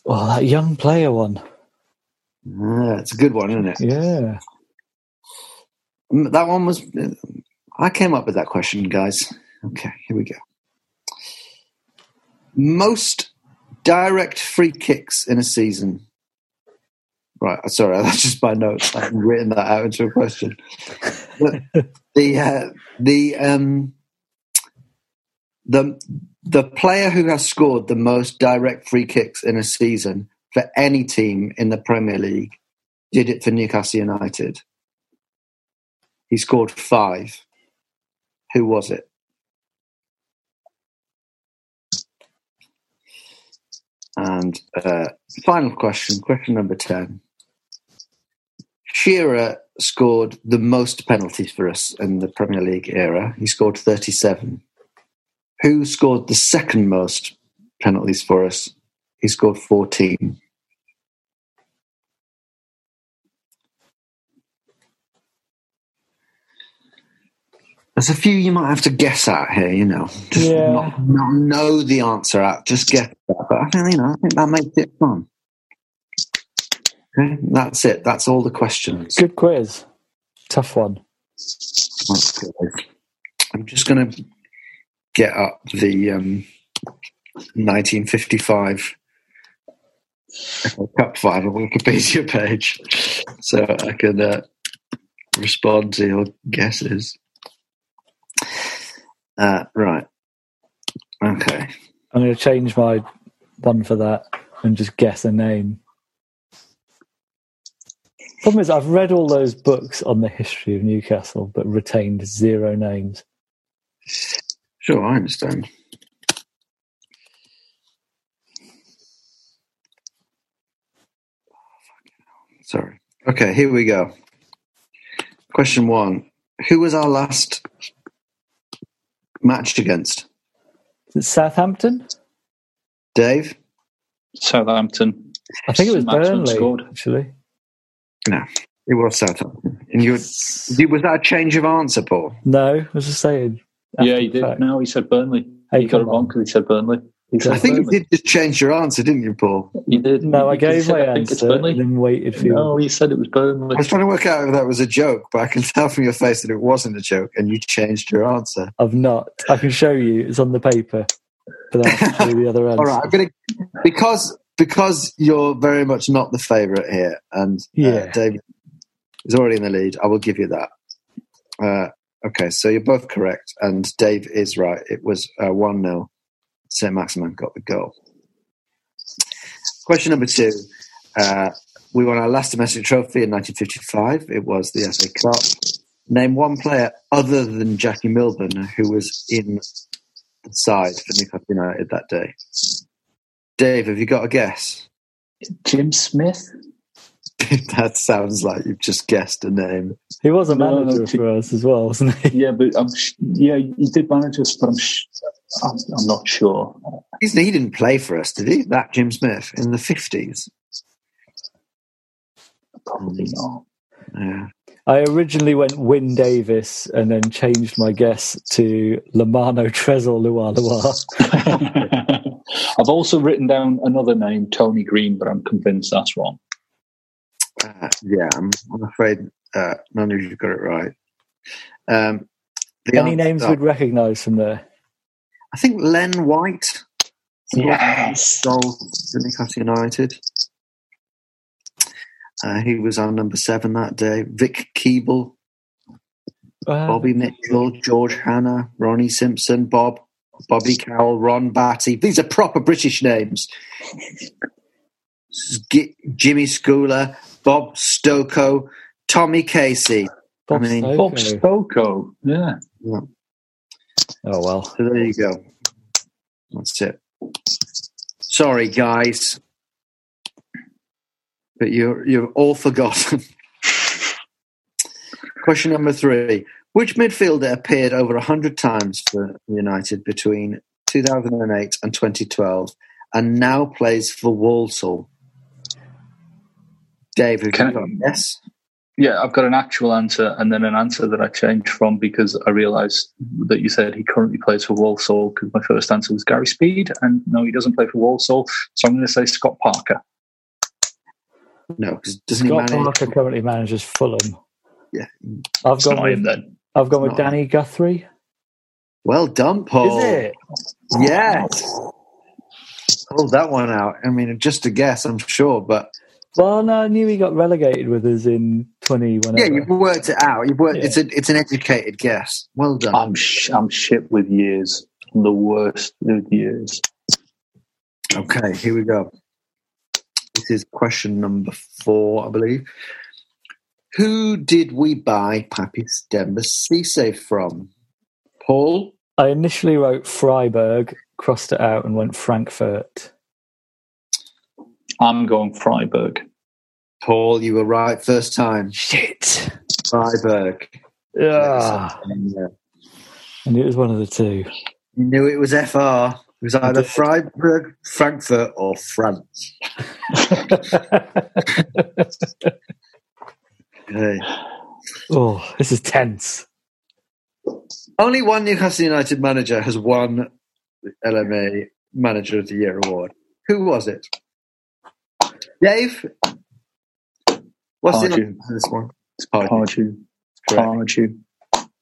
Oh, that young player one. Ah, it's a good one, isn't it? Yeah. Mm, That one was. I came up with that question, guys. Okay, here we go. Most direct free kicks in a season Right, sorry, that's just my notes. I haven't written that out into a question. The uh, the um, the the player who has scored the most direct free kicks in a season for any team in the Premier League did it for Newcastle United. He scored five. Who was it? And uh, final question, question number 10. Shearer scored the most penalties for us in the Premier League era. He scored 37. Who scored the second most penalties for us? He scored 14. There's a few you might have to guess at here, you know. Just Yeah. not, not know the answer at, just guess that. But I think, you know, I think that makes it fun. Okay, that's it. That's all the questions. Good quiz. Tough one. I'm just going to get up the um, 1955 Cup final Wikipedia page so I can uh, respond to your guesses. Uh, right. Okay. I'm going to change my one for that and just guess a name. Problem is, I've read all those books on the history of Newcastle, but retained zero names. Sure, I understand. Sorry. Okay, here we go. Question one Who was our last match against? Is it Southampton? Dave? Southampton. I think it was Maxwell Burnley, scored. actually. No, it was Southampton. And you, was that a change of answer, Paul? No, I was just saying. Yeah, he did. fact. No, he said Burnley. Hey, he got it wrong because he said Burnley. He said I think you did just change your answer, didn't you, Paul? You did. No, I He gave said, my I think it's answer and then waited for you. No, you said it was Burnley. I was trying to work out if that was a joke, but I can tell from your face that it wasn't a joke, and you changed your answer. I've not. I can show you. It's on the paper. But that's actually the other answer. All right, I'm gonna because because you're very much not the favourite here, and uh, Yeah. David is already in the lead. I will give you that. Uh, okay, so you're both correct, and Dave is right. It was uh, one 0 Saint Maximin got the goal. Question number two. Uh, we won our last domestic trophy in 1955. It was the FA Cup. Name one player other than Jackie Milburn who was in the side for Newcastle United that day. Dave, have you got a guess? Jim Smith. that sounds like you've just guessed a name. He was a No, no, manager no, for us as well, wasn't he? Yeah, but I'm sh- yeah, he did manage us, but I'm sh- I'm, I'm not sure. He's, he didn't play for us, did he? That Jim Smith in the fifties. Probably hmm. not. Yeah. I originally went Wyn Davies and then changed my guess to Lamano Trezor Luar Luar. I've also written down another name, Tony Green, but I'm convinced that's wrong. Uh, yeah, I'm, I'm afraid uh, none of you have got it right. Um, the Any answer- names we'd recognise from there? I think Len White. Yes. Goal for Newcastle United. Uh, he was our number seven that day. Vic Keeble, Uh, Bobby Mitchell, George Hannah, Ronnie Simpson, Bob, Bobby Cowell, Ron Batty. These are proper British names. G- Jimmy Scoular, Bob Stokoe, Tommy Casey. Bob I mean, Stokoe. Bob Stokoe. Yeah. Yeah. Oh well. So there you go. That's it. Sorry, guys, but you're you've all forgotten. Question number three: Which midfielder appeared over hundred times for United between 2008 and 2012, and now plays for Walsall? Dave, have Can you I- got a guess? Yeah, I've got an actual answer and then an answer that I changed from because I realised that you said he currently plays for Walsall because my first answer was Gary Speed and no, he doesn't play for Walsall. So I'm going to say Scott Parker. No, because doesn't Scott he manage? Parker currently manages Fulham. Yeah. I've It's gone not him with then. I've gone with not Danny Guthrie. Well done, Paul. Is it? Yes. Hold that one out. I mean, just a guess, I'm sure, but Well, no, I knew he got relegated with us in twenty. Whenever. Yeah, you've worked it out. You've worked. Yeah. It's a, it's an educated guess. Well done. I'm sh- I'm shit with years. I'm the worst with years. Okay, here we go. This is question number four, I believe. Who did we buy Papiss Demba Cisse from? Paul? I initially wrote Freiburg, crossed it out, and went Frankfurt. I'm going Freiburg. Paul, you were right first time. Shit. Freiburg. Yeah, Yeah. I knew it was one of the two. You knew it was FR. It was either. Freiburg, Frankfurt, or France. Okay. oh, this is tense. Only one Newcastle United manager has won the LMA Manager of the Year award. Who was it? Dave? What's the Pardew. answer to this one? It's Pardew. Pardew. Correct. Pardew.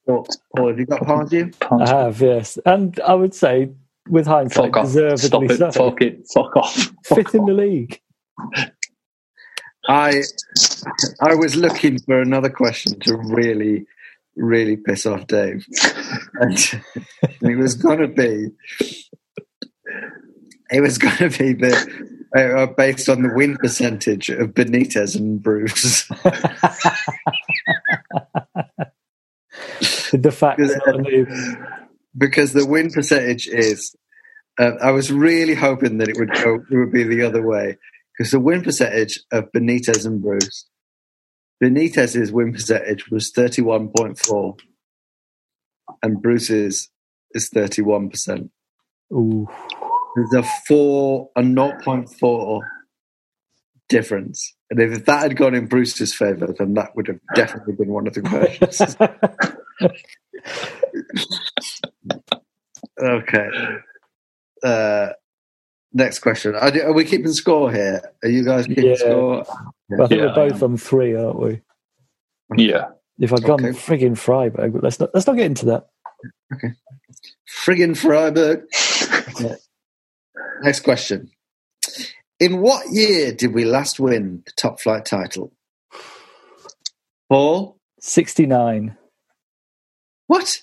Paul, Paul, have you got Pardew? I have, yes. And I would say, with hindsight, Fuck off. Stop deservedly it. Fuck it. Fuck off. Fuck Fifth in the league. I I was looking for another question to really, really piss off Dave. And it was going to be, it was going to be the, uh, based on the win percentage of Benitez and Bruce. The fact Because- that I knew. because the win percentage is. Uh, I was really hoping that it would go. It would be the other way because the win percentage of Benitez and Bruce. Benitez's win percentage was thirty-one point four, and Bruce's is thirty-one percent. Ooh. There's a four a zero point four difference, and if that had gone in Bruce's favour, then that would have definitely been one of the questions. Okay. Uh, next question. Are, are we keeping score here? Are you guys keeping Yeah. score? I think Yeah, we're both on three, aren't we? Yeah. If I'd gone Okay. frigging Freiburg, let's not let's not get into that. Okay. Friggin' Freiburg. Next question. In what year did we last win the top flight title? Paul? Sixty nine. What?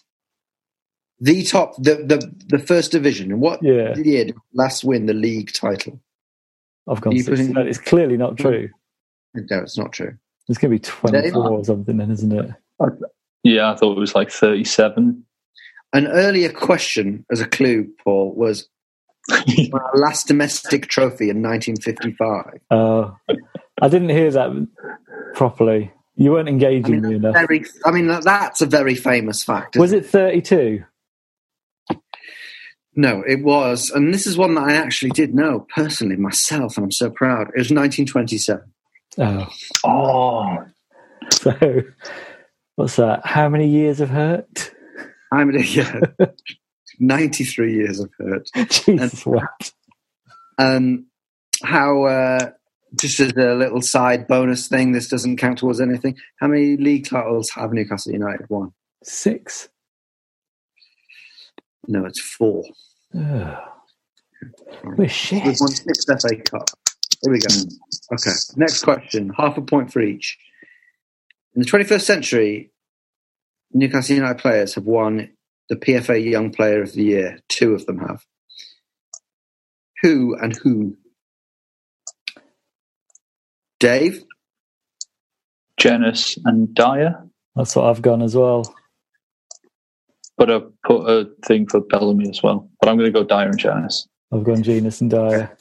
The top, the, the, the first division. In what Yeah. year did we last win the league title? I've gone You putting- 69. It's clearly not true. No, it's not true. It's going to be 24 or something then, isn't it? Yeah, I thought it was like 37. An earlier question as a clue, Paul, was our last domestic trophy in 1955. Uh, I didn't hear that properly. You weren't engaging me enough. Very, I mean, that's a very famous fact. Was it 32? No, it was, and this is one that I actually did know personally myself, and I'm so proud. It was 1927. Oh. Oh, So, what's that? How many years of hurt? I'm yeah, 93 years of hurt. Jesus wept. Um, how? Uh, just as a little side bonus thing, this doesn't count towards anything. How many league titles have Newcastle United won? Six. No, it's four. Oh. We're shit. We've won six FA Cup. Here we go. Okay. Next question. Half a point for each. In the 21st century, Newcastle United players have won the PFA Young Player of the Year. Two of them have. Who and who? Dave? Jenas and Dyer. That's what I've gone as well. But I've put a thing for Bellamy as well. But I'm going to go Dyer and Jenas. I've gone Jenas and Dyer.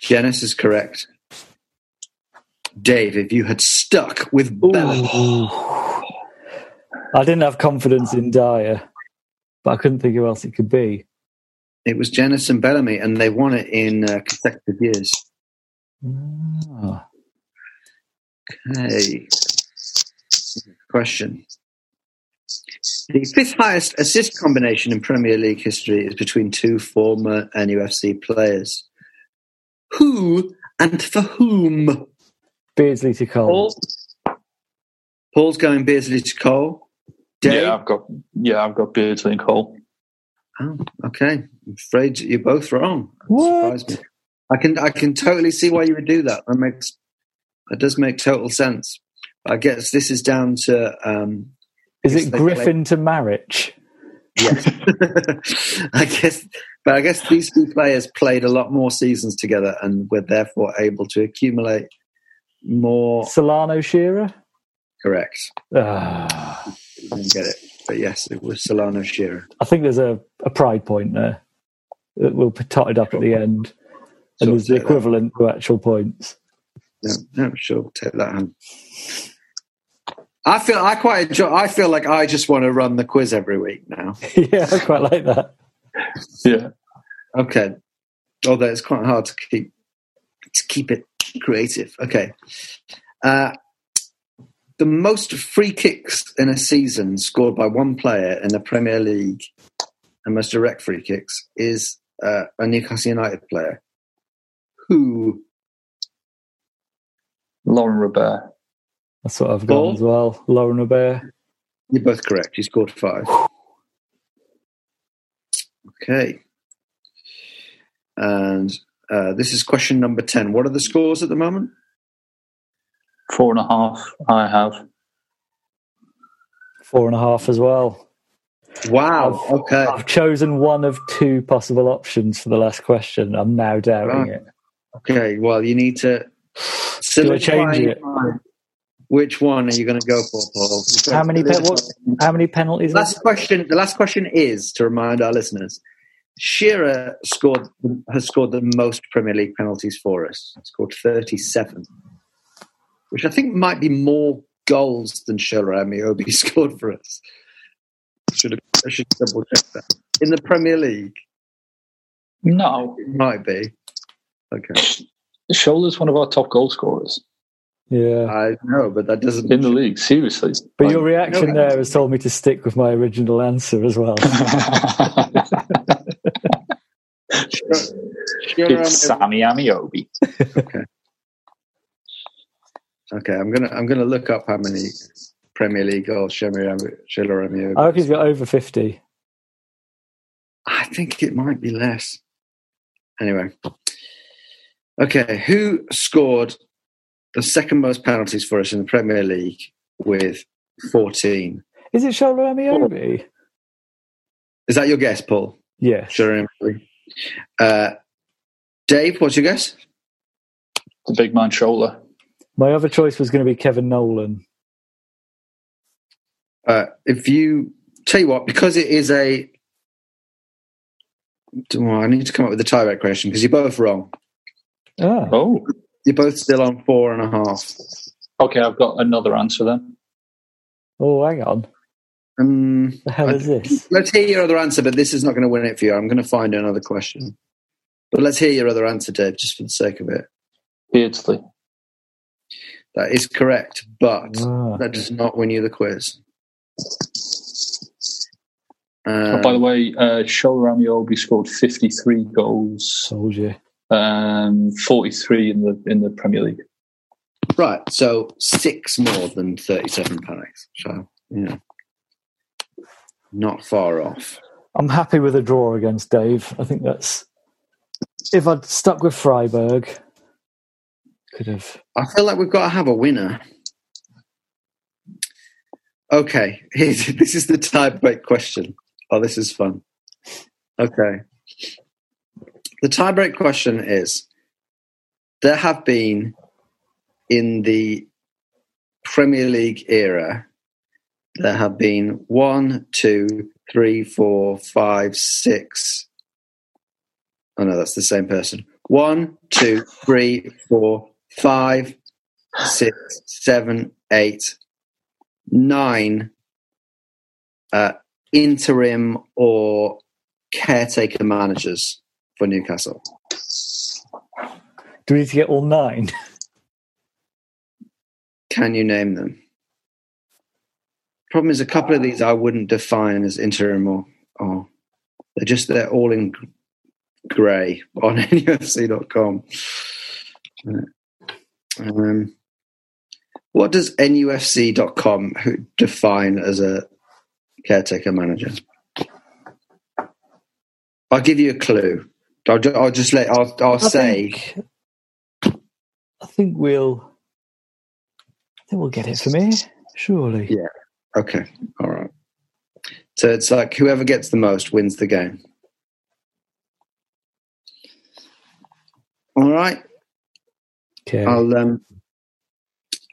Jenas is correct. Dave, if you had stuck with Bellamy, I didn't have confidence in Dyer, but I couldn't think who else it could be. it was Jenas and Bellamy, and they won it in uh, consecutive years. Ah. Okay. Question. The fifth highest assist combination in Premier League history is between two former NUFC players. Who and for whom? Beardsley to Cole. Paul? Paul's going Beardsley to Cole. Dave? Yeah, I've got yeah, I've got Beardsley and Cole. Oh, okay. I'm afraid you're both wrong. What? Me. I can I can totally see why you would do that. That makes that does make total sense. I guess this is down to um, Is it they Griffin to Marriage? yes. I guess, but I guess these two players played a lot more seasons together and were therefore able to accumulate more. Solano Shearer? Correct. Didn't get it, but yes, it was Solano Shearer. I think there's a, a pride point there that will be totted up at the end. And Sure, there's the take that. equivalent to actual points. Yeah, yeah, sure. Take that hand. I feel I quite enjoy. I feel like I just want to run the quiz every week now. yeah, I quite like that. Yeah. Okay, although it's quite hard to keep to keep it creative. Okay, uh, the most free kicks in a season scored by one player in the Premier League, and most direct free kicks is uh, a Newcastle United player. Who? Laurent Robert. That's what I've Paul? gone as well. Laurent Robert. You're both correct. He scored five. Okay. And uh, this is question number 10. What are the scores at the moment? Four and a half. I have. Four and a half as well. Wow. Okay. I've chosen one of two possible options for the last question. I'm now doubting Right. it. Okay. Well, you need to. Do I change it? Which one are you going to go for, Paul? How many, pe- what, how many penalties? Last question. The last question is to remind our listeners: Shearer scored has scored the most Premier League penalties for us. Scored thirty-seven, which I think might be more goals than Shola Ameobi scored for us. Should have, I should double check that in the Premier League. No. It might be. Okay, Shola's one of our top goal scorers Yeah. I know, but that doesn't. in the league. Seriously. But your reaction no. there has told me to stick with my original answer as well. It's Ameobi- Sammy Ameobi. Okay, I'm gonna I'm gonna look up how many Premier League goals Shearer Ami- Shola Ameobi. I reckon he's got over 50. I think it might be less. Anyway. Okay, who scored the second most penalties for us in the Premier League with 14? Is it Shola Ameobi? Is that your guess, Paul? Yes. Sure. Uh, Dave, what's your guess? The big man Shola. My other choice was going to be Kevin Nolan. Uh, if you tell you what, because it is a, well, I need to come up with a tieback question because you're both wrong. Ah, Oh. You're both still on four and a half. Okay, I've got another answer then. oh, hang on. Um, The hell is this? Let's hear your other answer, but this is not going to win it for you. I'm going to find another question. But let's hear your other answer, Dave, just for the sake of it. Beardsley. That is correct, but Ah. that does not win you the quiz. Oh, Um, by the way, uh, Shola Ameobi scored 53 goals, Told you. um, 43 in the in the Premier League. right, so six more than 37 penalties. So, yeah, not far off. I'm happy with a draw against Dave. I think that's. If I'd stuck with Freiburg, could have. I feel like we've got to have a winner. Okay, this is the tiebreak question. Oh, this is fun. Okay. The tiebreak question is there have been in the Premier League era, there have been one, two, three, four, five, six. Oh no, that's the same person. One, two, three, four, five, six, seven, eight, nine uh, interim or caretaker managers for Newcastle. Do we need to get all nine? Can you name them? Problem is, a couple of these I wouldn't define as interim or, or they're just they're all in grey on nufc.com. Um, what does nufc.com define as a caretaker manager? I'll give you a clue. I'll, ju- I'll just let. I'll, I'll I say. think, I think we'll. I think we'll get it from here. Surely. Yeah. Okay. All right. So it's like whoever gets the most wins the game. All right. Okay. I'll. Um,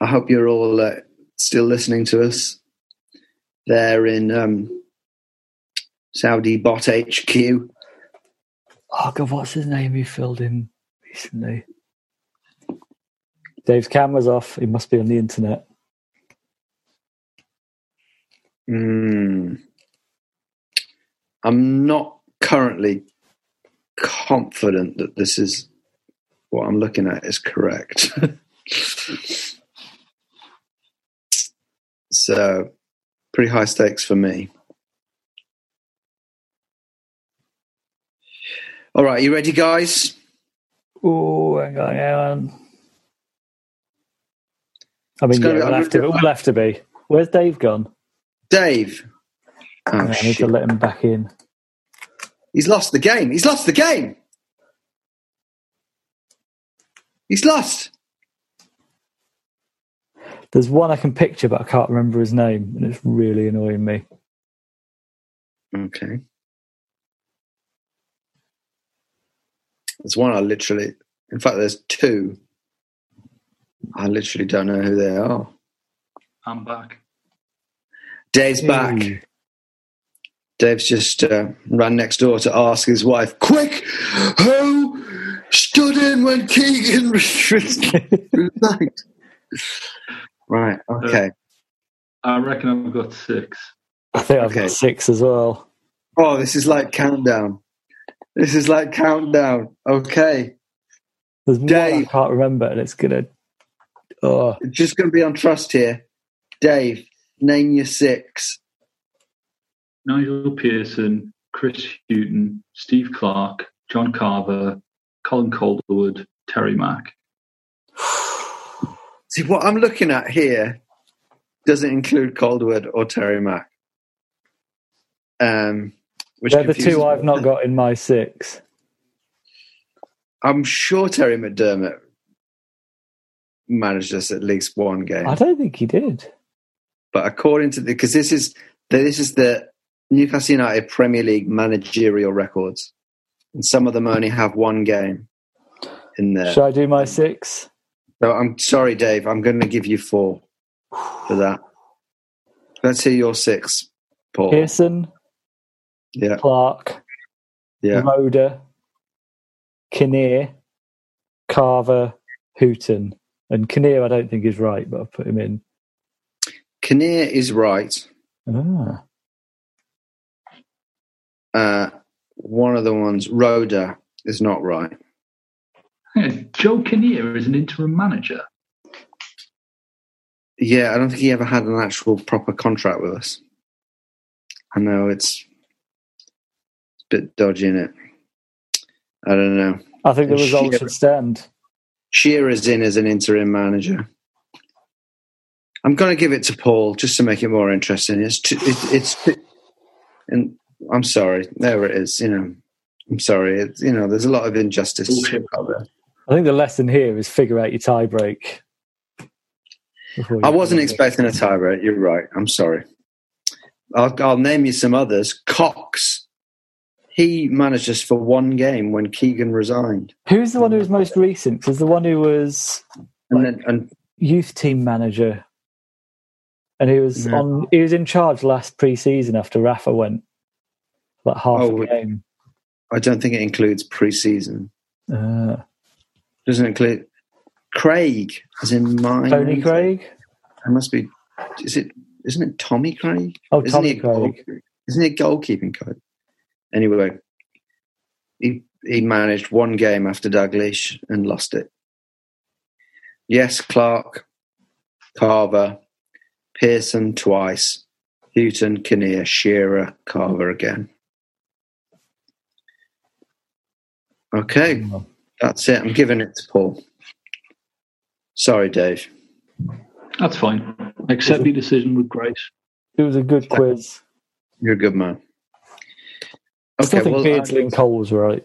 I hope you're all uh, still listening to us. There in um, Saudi Bot HQ. Oh God, what's his name? He filled in recently. Dave's camera's off. He must be on the internet. Hmm. I'm not currently confident that this is what I'm looking at is correct. so, pretty high stakes for me. All right, you ready, guys? Oh, hang on, hang on. I mean, yeah, we'll have to. We'll have to be. Where's Dave gone? Dave. Oh, I need oh, to let him back in. He's lost the game. He's lost the game. He's lost. There's one I can picture, but I can't remember his name, and it's really annoying me. Okay. There's one I literally, in fact, there's two. I literally don't know who they are. I'm back. Dave's back. Hey. Dave's just uh, ran next door to ask his wife, quick, who stood in when Keegan resigned? right, uh, okay. I reckon I've got six. I think I've Okay. got six as well. Oh, this is like countdown. This is like countdown. Okay. There's one I can't remember, and it's gonna. Oh, It's just going to be on trust here. Dave, name your six. Nigel Pearson, Chris Hughton, Steve Clarke, John Carver, Colin Calderwood, Terry Mack. See, what I'm looking at here doesn't include Calderwood or Terry Mack. Um, which they're the two me. I've not got in my six. I'm sure Terry McDermott managed us at least one game. I don't think he did. But according to the, because this is this is the Newcastle United Premier League managerial records, and some of them only have one game in there. Should I do my six? So I'm sorry, Dave. I'm going to give you four for that. Let's hear your six, Paul. Pearson, Yeah, Clarke, yeah. Roeder, Kinnear, Carver, Hughton. And Kinnear, I don't think is right, but I'll put him in. Kinnear is right. Ah. Uh, one of the ones, Roeder, is not right. Hey, Joe Kinnear is an interim manager. Yeah, I don't think he ever had an actual proper contract with us. I know it's a bit dodgy in it. I don't know. I think the And result Shearer. should stand. Shearer's in as an interim manager. I'm going to give it to Paul just to make it more interesting. It's too, it, it's too, and I'm sorry. There it is. You know, I'm sorry. It, you know, there's a lot of injustice out there. I think the lesson here is figure out your tie break. I wasn't expecting a tie break. You're right. I'm sorry. I'll, I'll name you some others. Cox. He managed us for one game when Keegan resigned, Who's the one who was most recent? Because the one who was and then and youth team manager, and he was Yeah. on. He was in charge last pre-season after Rafa went, like half Oh, a game. I don't think it includes pre-season. Uh, Doesn't include Craig, as in mine. Tony Craig. It must be. Is it? Isn't it Tommy Craig? Oh, isn't Tommy a goal- Craig. Isn't it goalkeeping coach? Anyway, he he managed one game after Dalglish and lost it. Yes, Clarke, Carver, Pearson twice, Hughton, Kinnear, Shearer, Carver again. Okay, that's it. I'm giving it to Paul. Sorry, Dave. That's fine. Accept your decision with grace. It was a good quiz. You're a good man. I still think well, Beardsley and Cole was right.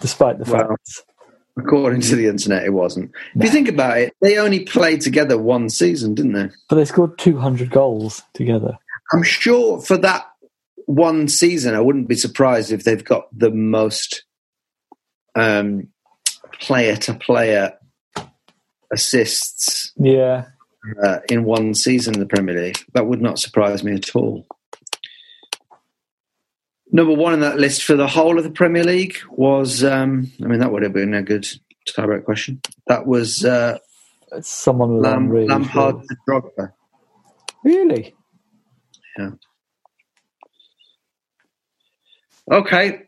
despite the Well, facts. According to the internet, it wasn't. If No. you think about it, they only played together one season, didn't they? But they scored 200 goals together. I'm sure for that one season, I wouldn't be surprised if they've got the most um, player to player assists Yeah. uh, in one season in the Premier League. That would not surprise me at all. Number one on that list for the whole of the Premier League was, um, I mean, that would have been a good tiebreak question. That was uh, someone Lam- really Lampard to Drogba. Really? Okay.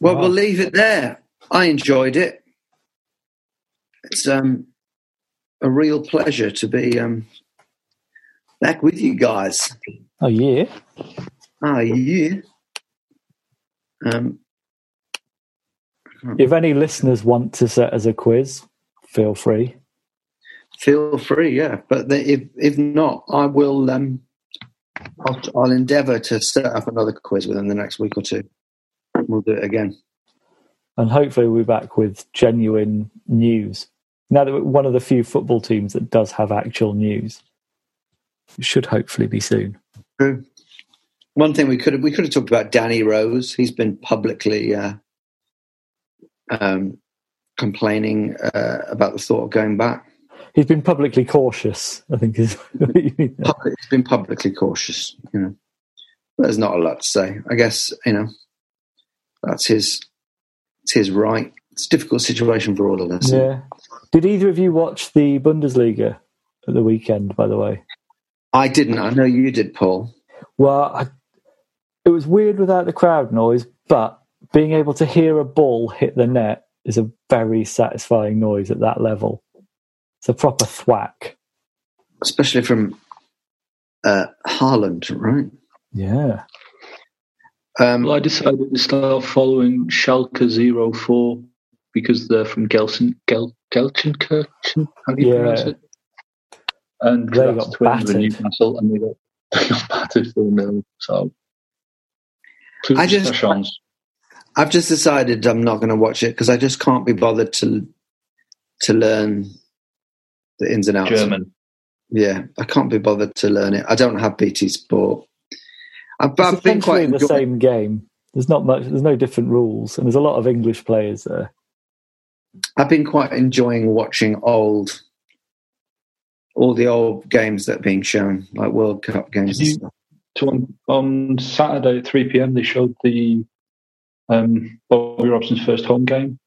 Well, Wow. we'll leave it there. I enjoyed it. It's um, a real pleasure to be um, back with you guys. Oh, yeah. Oh, yeah. Um, If any listeners want to set as a quiz, feel free. feel free, yeah. But the, if if not, I will. Um, I'll, I'll endeavour to set up another quiz within the next week or two. We'll do it again. And hopefully we'll be back with genuine news. Now that we're one of the few football teams that does have actual news. It should hopefully be soon. True. One thing we could have we could have talked about Danny Rose. He's been publicly uh, um, complaining uh, about the thought of going back. He's been publicly cautious, I think is what you mean. Public, he's been publicly cautious. You know, there's not a lot to say. I guess you know that's his it's his right. It's a difficult situation for all of us. Yeah. Did either of you watch the Bundesliga at the weekend, by the way? I didn't. I know you did, Paul. Well, I, it was weird without the crowd noise, but being able to hear a ball hit the net is a very satisfying noise at that level. It's a proper thwack. especially from uh, Haaland, right? Yeah. Um, Well, I decided to start following Schalke 04 because they're from Gelsen, Gel, Gelsenkirchen. How do you Yeah. pronounce it? And They that's got twins. Newcastle, and they got, they got battered for a nil. So, I just-. I've just decided I'm not going to watch it because I just can't be bothered to to learn the ins and outs. German. Yeah, I can't be bothered to learn it. I don't have BT Sport. I've, It's I've been quite the enjoying. same game. There's not much. There's no different rules, and there's a lot of English players there. I've been quite enjoying watching old, all the old games that are being shown, like World Cup games. Did and you- stuff. On, on Saturday at 3 p.m., they showed the um, Bobby Robson's first home game.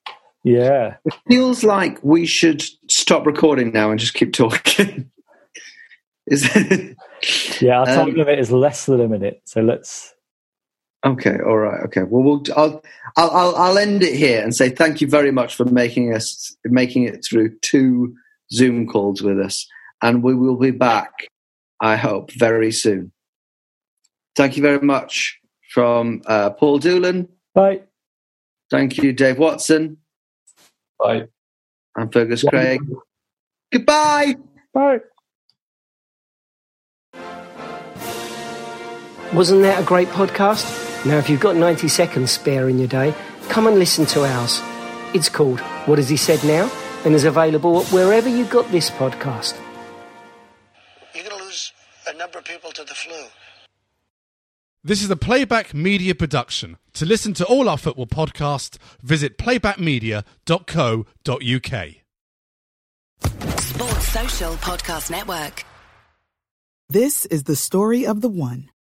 Yeah. It feels like we should stop recording now and just keep talking. Is it? Yeah. Our time Um, limit is less than a minute, so let's. Okay, all right, okay. Well, we'll I'll, I'll I'll I'll end it here and say thank you very much for making us making it through two Zoom calls with us, and we will be back. I hope very soon. Thank you very much from uh, Paul Doolan. Bye. Thank you, Dave Watson Bye. and Fergus Craig. Goodbye. Bye. Wasn't that a great podcast? Now, if you've got 90 seconds spare in your day, come and listen to ours. It's called What Has He Said Now? and is available wherever you got this podcast. You're going to lose a number of people to the flu. This is a Playback Media production. To listen to all our football podcasts, visit playbackmedia.co.uk. Sports Social Podcast Network. This is the story of the one.